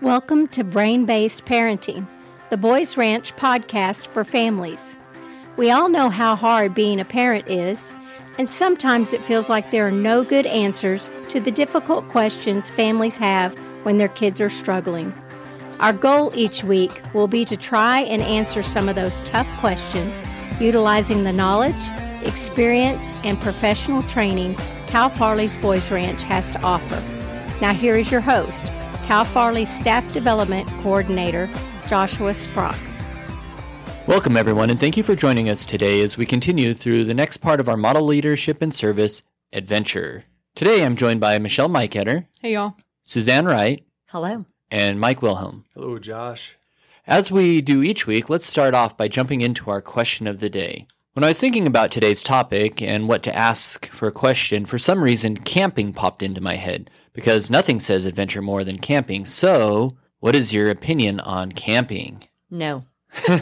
Welcome to Brain Based Parenting, the Boys Ranch podcast for families. We all know how hard being a parent is, and sometimes it feels like there are no good answers to the difficult questions families have when their kids are struggling. Our goal each week will be to try and answer some of those tough questions utilizing the knowledge, experience, and professional training Cal Farley's Boys Ranch has to offer. Now, here is your host, Cal Farley Staff Development Coordinator, Joshua Sprock. Welcome, everyone, and thank you for joining us today as we continue through the next part of our Model Leadership and Service adventure. Today, I'm joined by Michelle Maikoetter, Hey, y'all. Suzanne Wright, Hello. and Mike Wilhelm. Hello, Josh. As we do each week, let's start off by jumping into our question of the day. When I was thinking about today's topic and what to ask for a question, for some reason, camping popped into my head because nothing says adventure more than camping. So, what is your opinion on camping? No.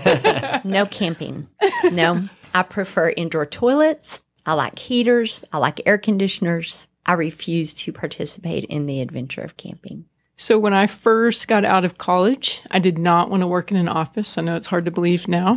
no camping. No. I prefer indoor toilets. I like heaters. I like air conditioners. I refuse to participate in the adventure of camping. So, when I first got out of college, I did not want to work in an office. I know it's hard to believe now.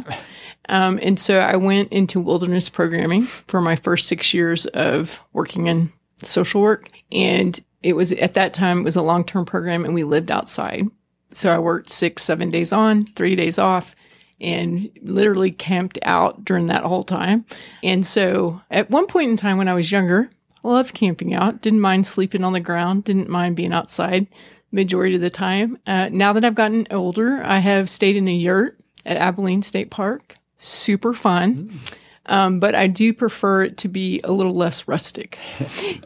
Um, and so I went into wilderness programming for my first six years of working in social work. And it was at that time, it was a long term program and we lived outside. So I worked six, seven days on, three days off, and literally camped out during that whole time. And so at one point in time when I was younger, I loved camping out, didn't mind sleeping on the ground, didn't mind being outside majority of the time. Uh, now that I've gotten older, I have stayed in a yurt at Abilene State Park. Super fun. Um, but I do prefer it to be a little less rustic.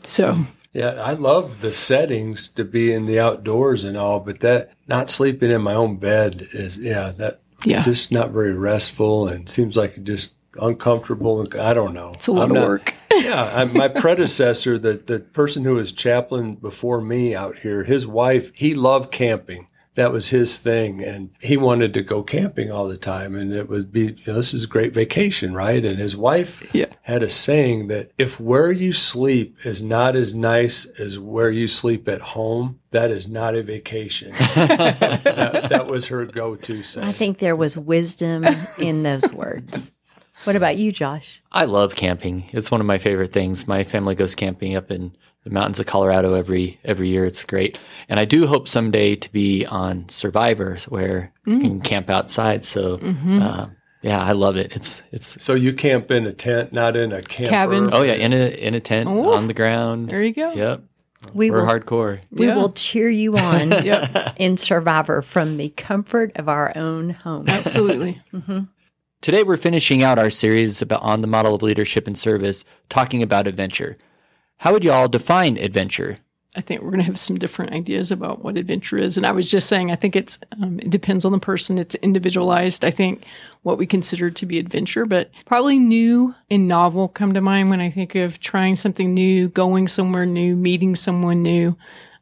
So Yeah, I love the settings to be in the outdoors and all, but that not sleeping in my own bed is yeah, that Yeah. just not very restful and seems like just uncomfortable. I don't know. it's a lot I'm of not- work. yeah, I, my predecessor, the the person who was chaplain before me out here, his wife, he loved camping. That was his thing, and he wanted to go camping all the time. And it would be, you know, this is a great vacation, right? And his wife Yeah. had a saying that if where you sleep is not as nice as where you sleep at home, that is not a vacation. that, that was her go-to saying. I think there was wisdom in those words. What about you, Josh? I love camping. It's one of my favorite things. My family goes camping up in the mountains of Colorado every every year. It's great, and I do hope someday to be on Survivor, where you can mm. camp outside. So, mm-hmm. uh, yeah, I love it. It's it's So you camp in a tent, not in a camper. Cabin. oh yeah, in a in a tent Ooh. on the ground. There you go. Yep, We we're will hardcore. we Yeah. will cheer you on Yep. in Survivor from the comfort of our own home. Absolutely. Mm-hmm. Today we're finishing out our series about on the model of leadership and service, talking about adventure. How would you all define adventure? I think we're going to have some different ideas about what adventure is. And I was just saying, I think it's um, it depends on the person. It's individualized. I think what we consider to be adventure, but probably new and novel come to mind when I think of trying something new, going somewhere new, meeting someone new,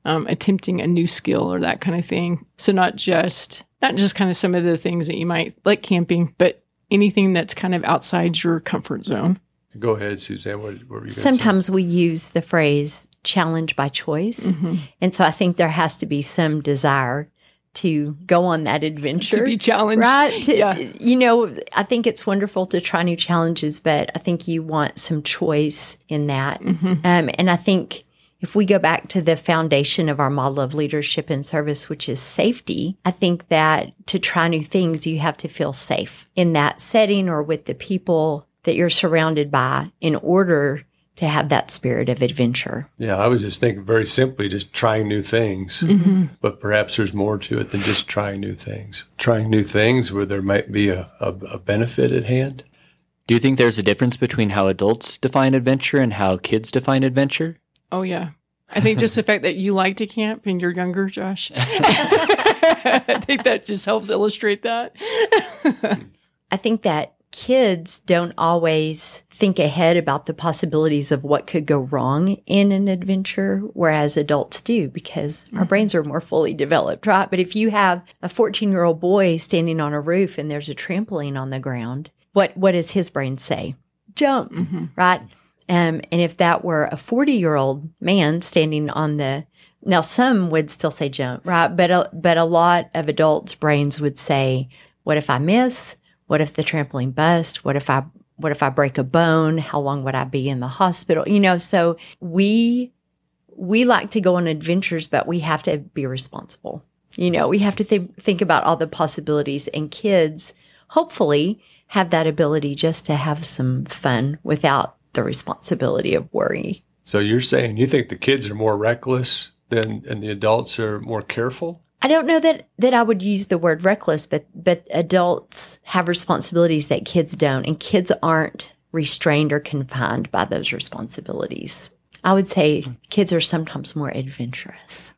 um, attempting a new skill or that kind of thing. So not just not just kind of some of the things that you might like camping, but anything that's kind of outside your comfort zone. Go ahead, Suzanne. What, what were you going to say? Sometimes we use the phrase challenge by choice. And so I think there has to be some desire to go on that adventure. To be challenged. Right. To, Yeah. You know, I think it's wonderful to try new challenges, but I think you want some choice in that. Um, and I think if we go back to the foundation of our model of leadership and service, which is safety, I think that to try new things, you have to feel safe in that setting or with the people that you're surrounded by in order to have that spirit of adventure. Yeah, I was just thinking very simply, just trying new things. Mm-hmm. But perhaps there's more to it than just trying new things. Trying new things where there might be a, a, a benefit at hand. Do you think there's a difference between how adults define adventure and how kids define adventure? Oh yeah. I think just the fact that you like to camp and you're younger, Josh. I think that just helps illustrate that. I think that kids don't always think ahead about the possibilities of what could go wrong in an adventure, whereas adults do because our brains are more fully developed, right? But if you have a 14 year old boy standing on a roof and there's a trampoline on the ground, what, what does his brain say? Jump, right? Um, and if that were a 40 year old man standing on the, now some would still say jump, right? But, a, but a lot of adults' brains would say, what if I miss? What if the trampoline bust? What if I, what if I break a bone? How long would I be in the hospital? You know, so we, we like to go on adventures, but we have to be responsible. You know, we have to th- think about all the possibilities and kids hopefully have that ability just to have some fun without the responsibility of worry. So you're saying you think the kids are more reckless than and the adults are more careful? I don't know that that I would use the word reckless, but but adults have responsibilities that kids don't, and kids aren't restrained or confined by those responsibilities. I would say kids are sometimes more adventurous.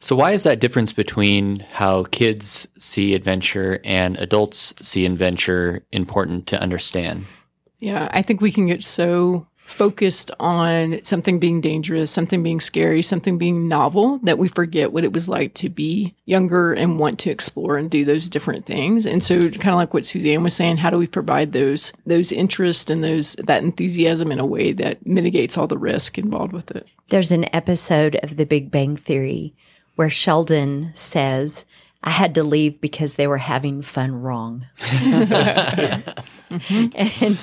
So, why is that difference between how kids see adventure and adults see adventure important to understand? Yeah, I think we can get so focused on something being dangerous, something being scary, something being novel that we forget what it was like to be younger and want to explore and do those different things. And so kind of like what Suzanne was saying, how do we provide those those interests and those that enthusiasm in a way that mitigates all the risk involved with it? There's an episode of The Big Bang Theory where Sheldon says, I had to leave because they were having fun wrong. mm-hmm. And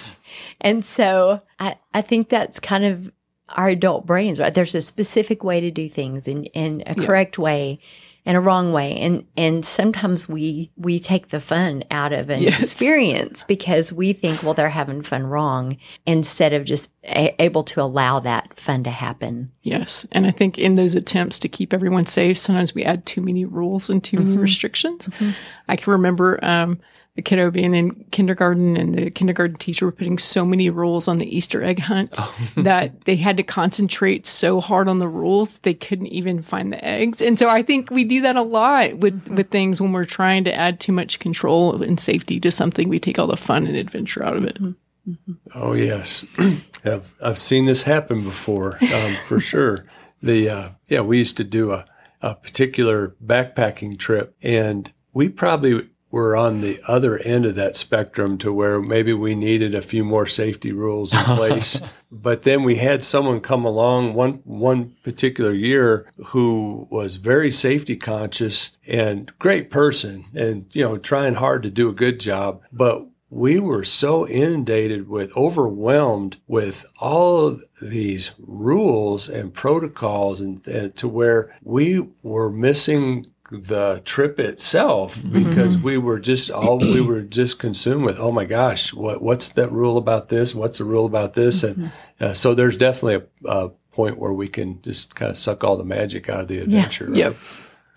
and so I, I think that's kind of our adult brains, right? There's a specific way to do things in, in a correct yeah. way and a wrong way. And and sometimes we we take the fun out of an yes. experience because we think, well, they're having fun wrong instead of just a- able to allow that fun to happen. Yes. And I think in those attempts to keep everyone safe, sometimes we add too many rules and too mm-hmm. many restrictions. Mm-hmm. I can remember um, kiddo being in kindergarten and the kindergarten teacher were putting so many rules on the Easter egg hunt oh. that they had to concentrate so hard on the rules they couldn't even find the eggs. And so I think we do that a lot with mm-hmm. with things when we're trying to add too much control and safety to something. We take all the fun and adventure out of it. Mm-hmm. mm-hmm. Oh yes, I've I've seen this happen before um, for sure. The uh, yeah, we used to do a a particular backpacking trip, and we probably we're on the other end of that spectrum to where maybe we needed a few more safety rules in place. but then we had someone come along one one particular year who was very safety conscious and great person and you know trying hard to do a good job, but we were so inundated with overwhelmed with all of these rules and protocols and, and to where we were missing the trip itself because mm-hmm. we were just all we were just consumed with oh my gosh what what's that rule about this what's the rule about this mm-hmm. and uh, so there's definitely a, a, point where we can just kind of suck all the magic out of the adventure yeah. Right? yep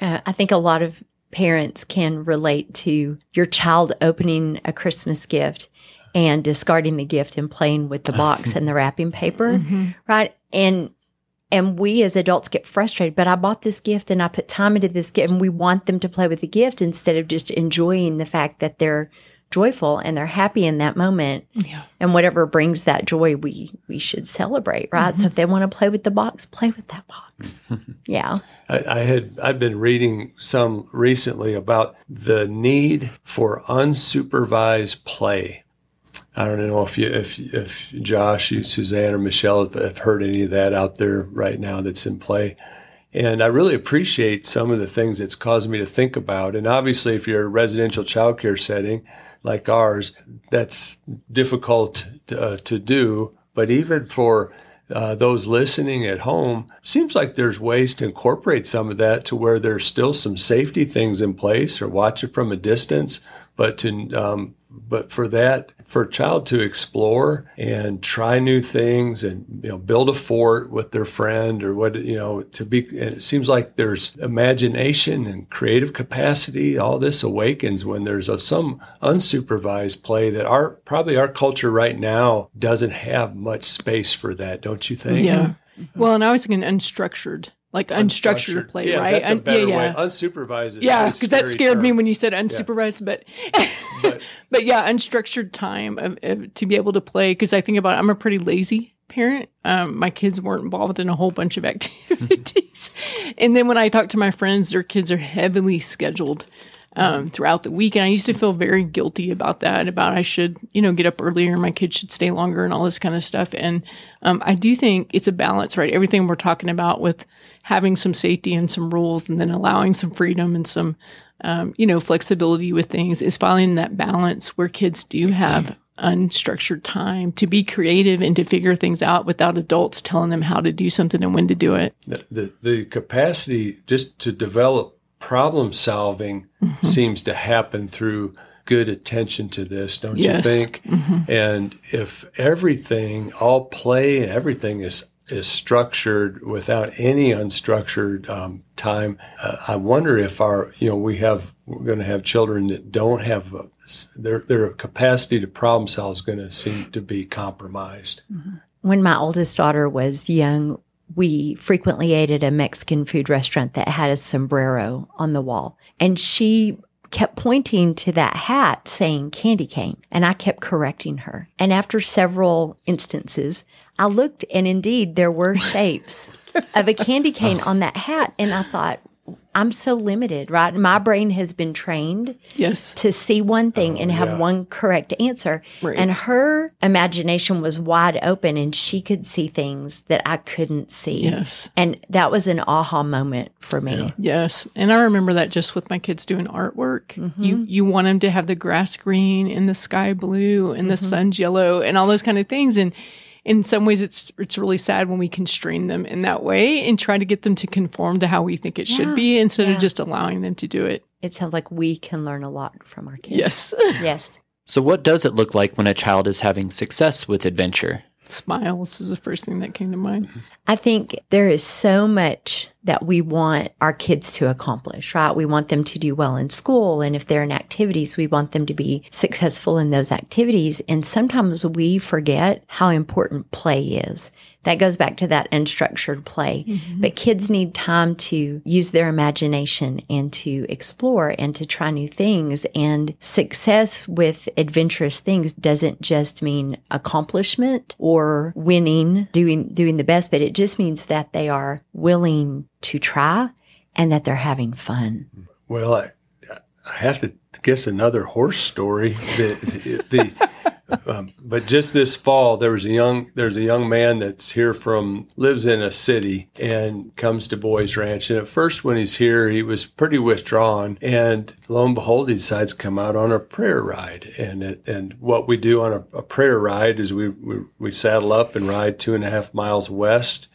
uh, i think a lot of parents can relate to your child opening a christmas gift and discarding the gift and playing with the box and the wrapping paper mm-hmm. right and and we as adults get frustrated, but I bought this gift and I put time into this gift and we want them to play with the gift instead of just enjoying the fact that they're joyful and they're happy in that moment. Yeah. And whatever brings that joy, we we should celebrate, right? Mm-hmm. So if they want to play with the box, play with that box. yeah. I, I had I've been reading some recently about the need for unsupervised play I don't know if you, if if Josh, you, Suzanne, or Michelle have heard any of that out there right now that's in play. And I really appreciate some of the things it's caused me to think about. And obviously, if you're a residential childcare setting like ours, that's difficult to, uh, to do. But even for uh, those listening at home, seems like there's ways to incorporate some of that to where there's still some safety things in place or watch it from a distance. But to um, but for that for a child to explore and try new things and you know build a fort with their friend or what you know to be and it seems like there's imagination and creative capacity. All this awakens when there's a, some unsupervised play that our probably our culture right now doesn't have much space for that don't you think? Yeah. Mm-hmm. Well and i was thinking unstructured like unstructured, unstructured play, yeah, right? That's a better yeah, yeah. way. Unsupervised. yeah, because that scared term. me when you said unsupervised, yeah. but, but but yeah, unstructured time of, of, to be able to play. Because I think about, it, I'm a pretty lazy parent. Um, my kids weren't involved in a whole bunch of activities, and then when I talk to my friends, their kids are heavily scheduled. Um, throughout the week. And I used to feel very guilty about that, about I should, you know, get up earlier, my kids should stay longer and all this kind of stuff. And um, I do think it's a balance, right? Everything we're talking about with having some safety and some rules and then allowing some freedom and some, um, you know, flexibility with things is finding that balance where kids do have unstructured time to be creative and to figure things out without adults telling them how to do something and when to do it. The, the, the capacity just to develop problem solving mm-hmm. seems to happen through good attention to this, don't yes. you think? Mm-hmm. And if everything, all play, everything is is structured without any unstructured um, time, uh, I wonder if our, you know, we have we're going to have children that don't have a, their their capacity to problem solve is going to seem to be compromised. Mm-hmm. When my oldest daughter was young, we frequently ate at a Mexican food restaurant that had a sombrero on the wall. And she kept pointing to that hat saying candy cane. And I kept correcting her. And after several instances, I looked and indeed there were shapes of a candy cane on that hat. And I thought, I'm so limited, right? My brain has been trained yes. to see one thing oh, and have yeah. one correct answer. Right. And her imagination was wide open and she could see things that I couldn't see. Yes. And that was an aha moment for me. Yeah. Yes. And I remember that just with my kids doing artwork. Mm-hmm. You you want them to have the grass green and the sky blue and mm-hmm. the sun's yellow and all those kind of things and in some ways it's it's really sad when we constrain them in that way and try to get them to conform to how we think it yeah, should be instead yeah. of just allowing them to do it. It sounds like we can learn a lot from our kids. Yes. yes. So what does it look like when a child is having success with adventure? Smiles is the first thing that came to mind. I think there is so much that we want our kids to accomplish, right? We want them to do well in school. And if they're in activities, we want them to be successful in those activities. And sometimes we forget how important play is. That goes back to that unstructured play. Mm-hmm. But kids need time to use their imagination and to explore and to try new things. And success with adventurous things doesn't just mean accomplishment or winning, doing, doing the best, but it just means that they are willing to try and that they're having fun. Well, I, I have to guess another horse story. The, the, um, but just this fall, there was a young there's a young man that's here from lives in a city and comes to Boys Ranch. And at first, when he's here, he was pretty withdrawn. And lo and behold, he decides to come out on a prayer ride. And it, and what we do on a, a prayer ride is we, we we saddle up and ride two and a half miles west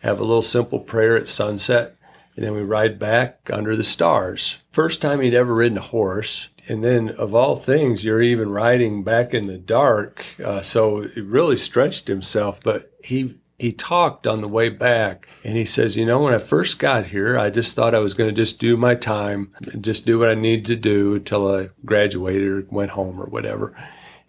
have a little simple prayer at sunset, and then we ride back under the stars. First time he'd ever ridden a horse. And then, of all things, you're even riding back in the dark. Uh, so it really stretched himself. But he he talked on the way back and he says, You know, when I first got here, I just thought I was going to just do my time just do what I needed to do until I graduated or went home or whatever.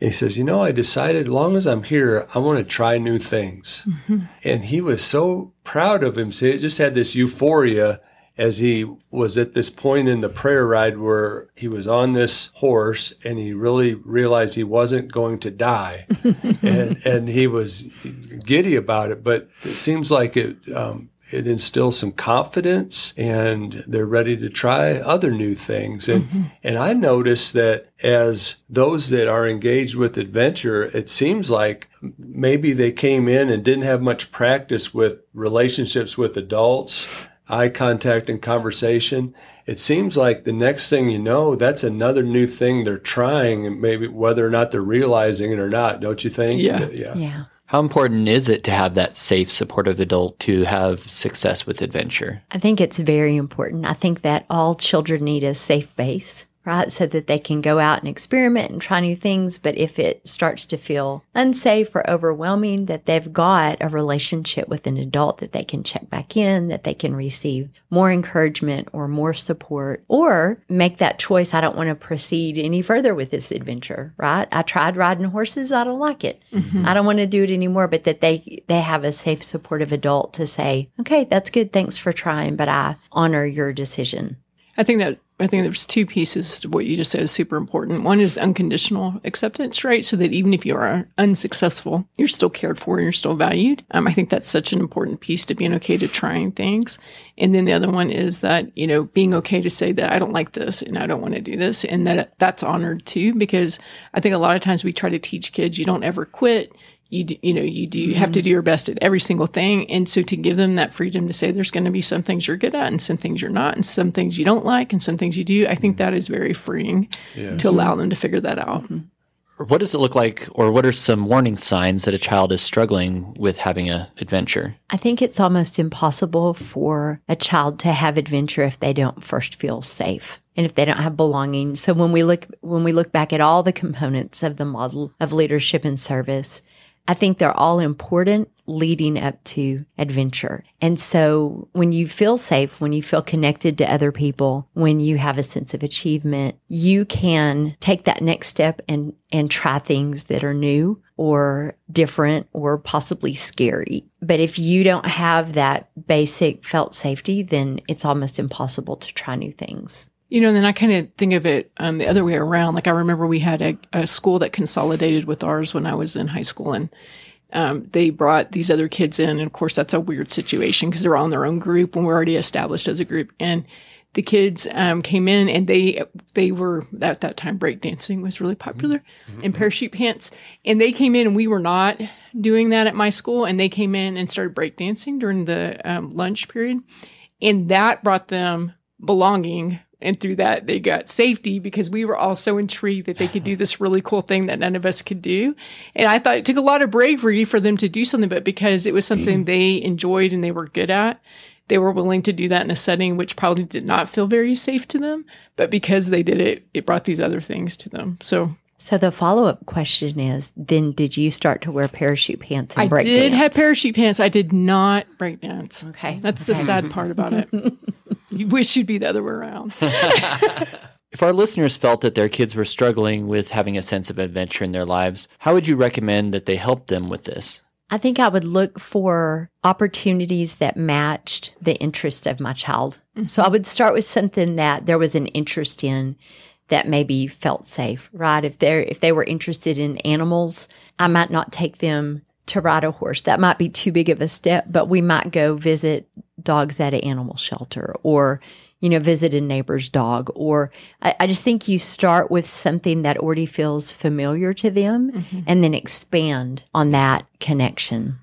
And he says, You know, I decided long as I'm here, I want to try new things. Mm-hmm. And he was so proud of him. he just had this euphoria as he was at this point in the prayer ride where he was on this horse and he really realized he wasn't going to die. and, and he was giddy about it. But it seems like it, um, it instills some confidence and they're ready to try other new things. And, mm-hmm. and I notice that as those that are engaged with adventure, it seems like maybe they came in and didn't have much practice with relationships with adults, eye contact and conversation. It seems like the next thing you know, that's another new thing they're trying and maybe whether or not they're realizing it or not, don't you think? Yeah. Yeah. yeah. How important is it to have that safe, supportive adult to have success with adventure? I think it's very important. I think that all children need a safe base right? So that they can go out and experiment and try new things. But if it starts to feel unsafe or overwhelming, that they've got a relationship with an adult that they can check back in, that they can receive more encouragement or more support, or make that choice. I don't want to proceed any further with this adventure, right? I tried riding horses. I don't like it. Mm-hmm. I don't want to do it anymore. But that they, they have a safe, supportive adult to say, okay, that's good. Thanks for trying, but I honor your decision. I think that I think there's two pieces to what you just said is super important. One is unconditional acceptance, right? So that even if you are unsuccessful, you're still cared for and you're still valued. Um, I think that's such an important piece to being okay to trying things. And then the other one is that, you know, being okay to say that I don't like this and I don't want to do this and that that's honored too, because I think a lot of times we try to teach kids you don't ever quit you do, you know you do you have to mm-hmm. do your best at every single thing. And so to give them that freedom to say there's going to be some things you're good at and some things you're not and some things you don't like and some things you do i think mm-hmm. that is very freeing to allow them to figure that out. Mm-hmm. What does it look like, or what are some warning signs that a child is struggling with having an adventure? I think it's almost impossible for a child to have adventure if they don't first feel safe and if they don't have belonging. So when we look when we look back at all the components of the model of leadership and service, I think they're all important leading up to adventure. And so when you feel safe, when you feel connected to other people, when you have a sense of achievement, you can take that next step and, and try things that are new or different or possibly scary. But if you don't have that basic felt safety, then it's almost impossible to try new things. You know, and then I kind of think of it um, the other way around. Like I remember we had a, a school that consolidated with ours when I was in high school, and um, they brought these other kids in. And of course, that's a weird situation because they're all in their own group when we're already established as a group. And the kids um, came in and they they were at that time breakdancing was really popular and parachute pants. And they came in and we were not doing that at my school. And they came in and started breakdancing during the um, lunch period, and that brought them belonging and through that they got safety because we were all so intrigued that they could do this really cool thing that none of us could do and i thought it took a lot of bravery for them to do something but because it was something they enjoyed and they were good at they were willing to do that in a setting which probably did not feel very safe to them but because they did it it brought these other things to them so So the follow up question is then did you start to wear parachute pants and I break did dance? have parachute pants. I did not break dance. Okay. That's the sad part about it. you wish you'd be the other way around. If our listeners felt that their kids were struggling with having a sense of adventure in their lives, how would you recommend that they help them with this? I think I would look for opportunities that matched the interest of my child. Mm-hmm. So I would start with something that there was an interest in that maybe felt safe, right? If they're if they were interested in animals, I might not take them to ride a horse. That might be too big of a step, but we might go visit dogs at an animal shelter or you know, visit a neighbor's dog. Or I, I just think you start with something that already feels familiar to them and then expand on that connection.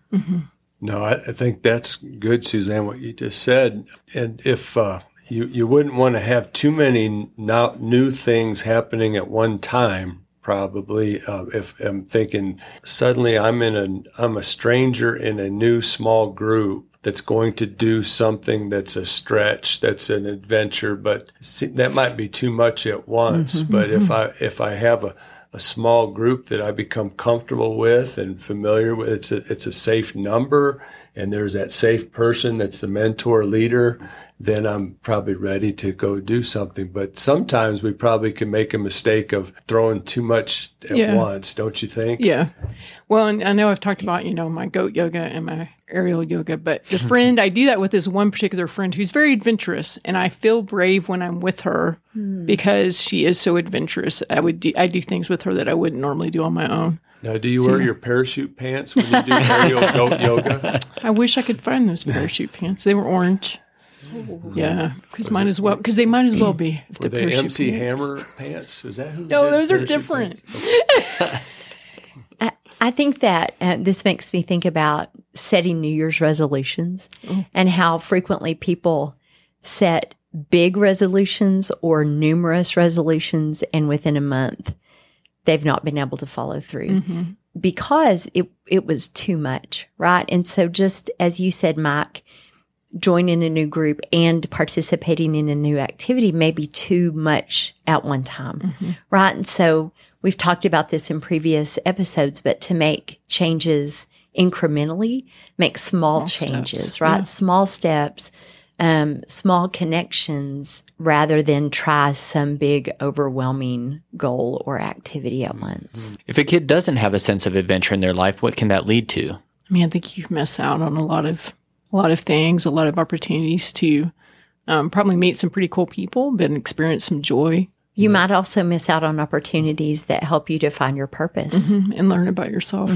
No, I, I think that's good, Suzanne, what you just said. And if uh, you, you wouldn't want to have too many now, new things happening at one time, probably. Uh, if I'm thinking suddenly I'm in a I'm a stranger in a new small group that's going to do something that's a stretch, that's an adventure, but see, that might be too much at once. Mm-hmm, but if mm-hmm. I if I have a a small group that I become comfortable with and familiar with. It's a, it's a safe number, and there's that safe person that's the mentor leader. Then I'm probably ready to go do something. But sometimes we probably can make a mistake of throwing too much at Yeah. once, don't you think? Yeah. Well, and I know I've talked about, you know, my goat yoga and my aerial yoga, but the friend I do that with is one particular friend who's very adventurous and I feel brave when I'm with her hmm. because she is so adventurous. I would do, I do things with her that I wouldn't normally do on my own. Now, do you wear your parachute pants when you do aerial goat yoga? I wish I could find those parachute pants. They were orange. Yeah, because might as well because they might as well be. If Were the they MC pants. Hammer pants? Was that who? No, did those are different. pants? I, I think that uh, this makes me think about setting New Year's resolutions and how frequently people set big resolutions or numerous resolutions, and within a month, they've not been able to follow through mm-hmm. because it it was too much, right? And so, just as you said, Mike, joining a new group and participating in a new activity may be too much at one time, mm-hmm. right? And so we've talked about this in previous episodes, but to make changes incrementally, make small, changes, steps, right? yeah. Small steps, um, small connections rather than try some big overwhelming goal or activity at once. If a kid doesn't have a sense of adventure in their life, what can that lead to? I mean, I think you miss out on a lot of a lot of things, a lot of opportunities to Um, probably meet some pretty cool people, but experience some joy You might also miss out on opportunities that help you to find your purpose. mhm, and learn about yourself.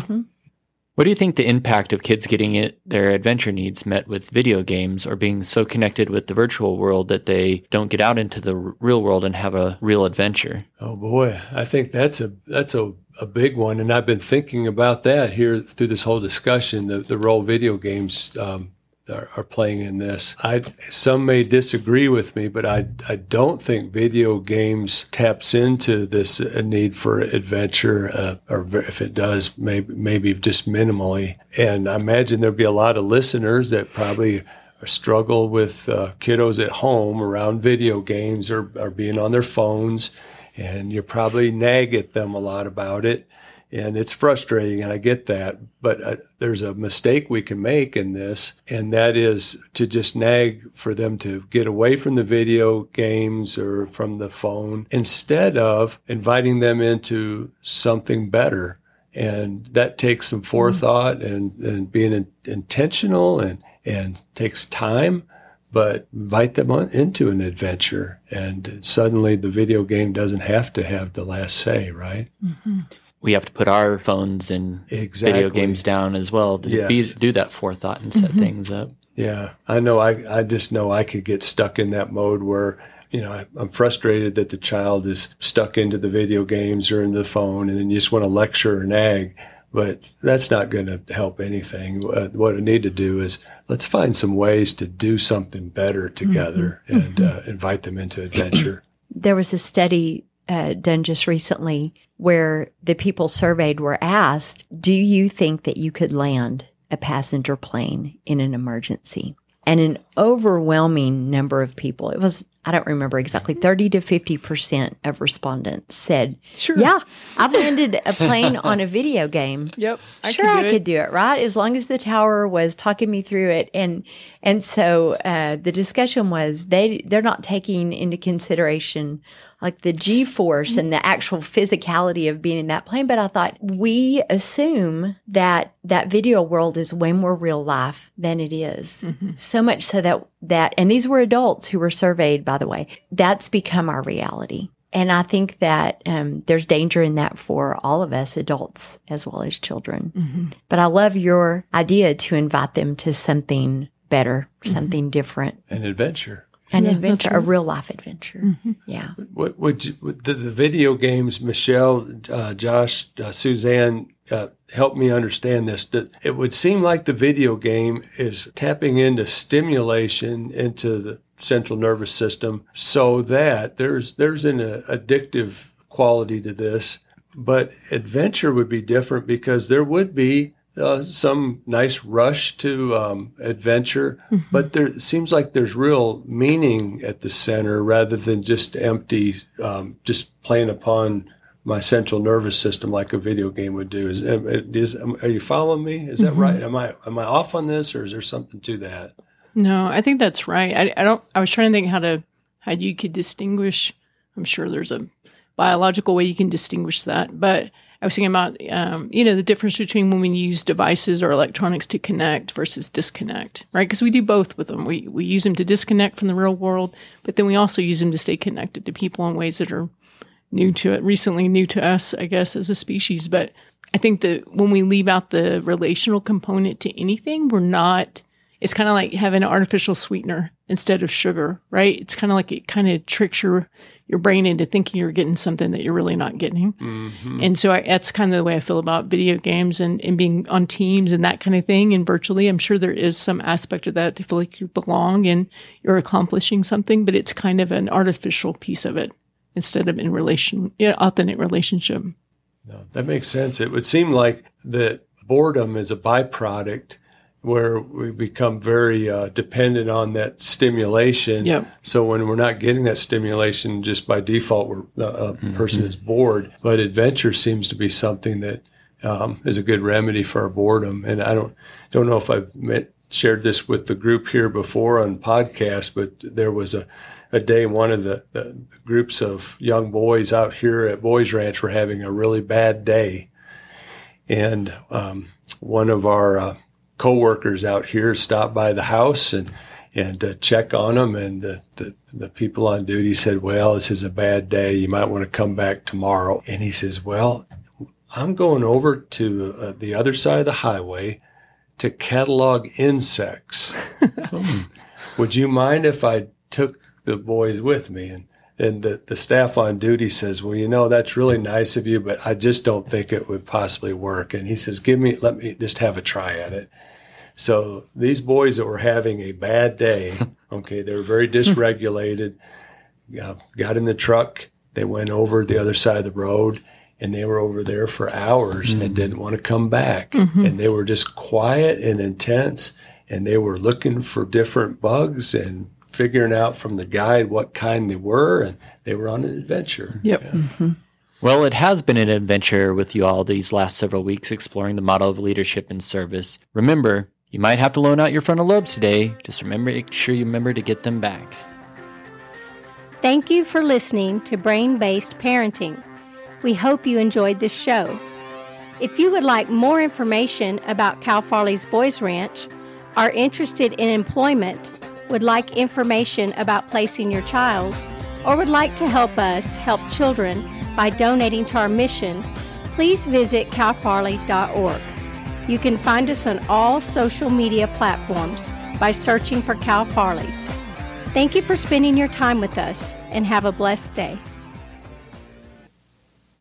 What do you think the impact of kids getting it, their adventure needs met with video games or being so connected with the virtual world that they don't get out into the real world and have a real adventure? Oh boy, I think that's a that's a, a big one, and I've been thinking about that here through this whole discussion. The the role video games um, are, are playing in this. I some may disagree with me, but I I don't think video games taps into this uh, need for adventure, uh, or if it does, maybe maybe just minimally. And I imagine there'd be a lot of listeners that probably struggle with uh, kiddos at home around video games or, or being on their phones, and you probably nag at them a lot about it. And it's frustrating, and I get that. But uh, there's a mistake we can make in this, and that is to just nag for them to get away from the video games or from the phone instead of inviting them into something better. And that takes some forethought and, and being in, intentional and, and takes time but invite them on into an adventure and suddenly the video game doesn't have to have the last say right We have to put our phones and Exactly. video games down as well to be, do that forethought and set things up. yeah i know i, I just know i could get stuck in that mode where you know I, i'm frustrated that the child is stuck into the video games or in the phone and then you just want to lecture or nag but that's not going to help anything. Uh, what I need to do is let's find some ways to do something better together and uh, invite them into adventure. There was a study uh, done just recently where the people surveyed were asked, Do you think that you could land a passenger plane in an emergency? And an overwhelming number of people, it was, I don't remember exactly, 30 to 50% of respondents said, Sure. Yeah, I've landed a plane on a video game. Yep. I sure could I it. could do it, right? As long as the tower was talking me through it, and and so uh, the discussion was they they're not taking into consideration like the G force and the actual physicality of being in that plane. But I thought we assume that that video world is way more real life than it is. Mm-hmm. So much so that that and these were adults who were surveyed, by the way. That's become our reality. And I think that um, there's danger in that for all of us, adults as well as children. Mm-hmm. But I love your idea to invite them to something better, mm-hmm. something different, An adventure. An Yeah, adventure, that's a real life adventure. Yeah. What would you, would the, the video games, Michelle, uh, Josh, uh, Suzanne, uh, help me understand this? That It would seem like the video game is tapping into stimulation into the central nervous system, so that there's there's an uh, addictive quality to this. But adventure would be different because there would be uh, some nice rush to um, adventure, but there seems like there's real meaning at the center rather than just empty, um, just playing upon my central nervous system like a video game would do. Is, is are you following me? Is that right? Am I am I off on this, or is there something to that? No, I think that's right. I, I don't. I was trying to think how to how you could distinguish. I'm sure there's a biological way you can distinguish that, but I was thinking about um, you know the difference between when we use devices or electronics to connect versus disconnect, right? Because we do both with them. We we use them to disconnect from the real world, but then we also use them to stay connected to people in ways that are new to it, recently new to us, I guess, as a species. But I think that when we leave out the relational component to anything, we're not. It's kind of like having an artificial sweetener instead of sugar, right? It's kind of like it kind of tricks your your brain into thinking you're getting something that you're really not getting. Mm-hmm. And so I, that's kind of the way I feel about video games and, and being on teams and that kind of thing. And virtually, I'm sure there is some aspect of that to feel like you belong and you're accomplishing something, but it's kind of an artificial piece of it instead of in relation, yeah, authentic relationship. No, that makes sense. It would seem like that boredom is a byproduct where we become very uh, dependent on that stimulation. Yep. So when we're not getting that stimulation, just by default, we're, uh, a person is bored. But adventure seems to be something that um, is a good remedy for our boredom. And I don't don't know if I've met, shared this with the group here before on podcast, but there was a a day one of the, the, the groups of young boys out here at Boys Ranch were having a really bad day, and um, one of our uh, coworkers out here stopped by the house and and uh, check on them. And the, the, the people on duty said, Well, this is a bad day. You might want to come back tomorrow. And he says, Well, I'm going over to uh, the other side of the highway to catalog insects. Would you mind if I took the boys with me? And and the, the staff on duty says, Well, you know, that's really nice of you, but I just don't think it would possibly work. And he says, Give me, let me just have a try at it. So these boys that were having a bad day, okay, they were very dysregulated, uh, got in the truck, they went over the other side of the road, and they were over there for hours mm-hmm. and didn't want to come back. Mm-hmm. And they were just quiet and intense, and they were looking for different bugs and figuring out from the guide what kind they were, and they were on an adventure. Yep. Yeah. Mm-hmm. Well, it has been an adventure with you all these last several weeks exploring the model of leadership and service. Remember, you might have to loan out your frontal lobes today. Just remember, make sure you remember to get them back. Thank you for listening to Brain Based Parenting. We hope you enjoyed this show. If you would like more information about Cal Farley's Boys Ranch, are interested in employment, would like information about placing your child, or would like to help us help children by donating to our mission, please visit calfarley.org. You can find us on all social media platforms by searching for Cal Farley's. Thank you for spending your time with us and have a blessed day.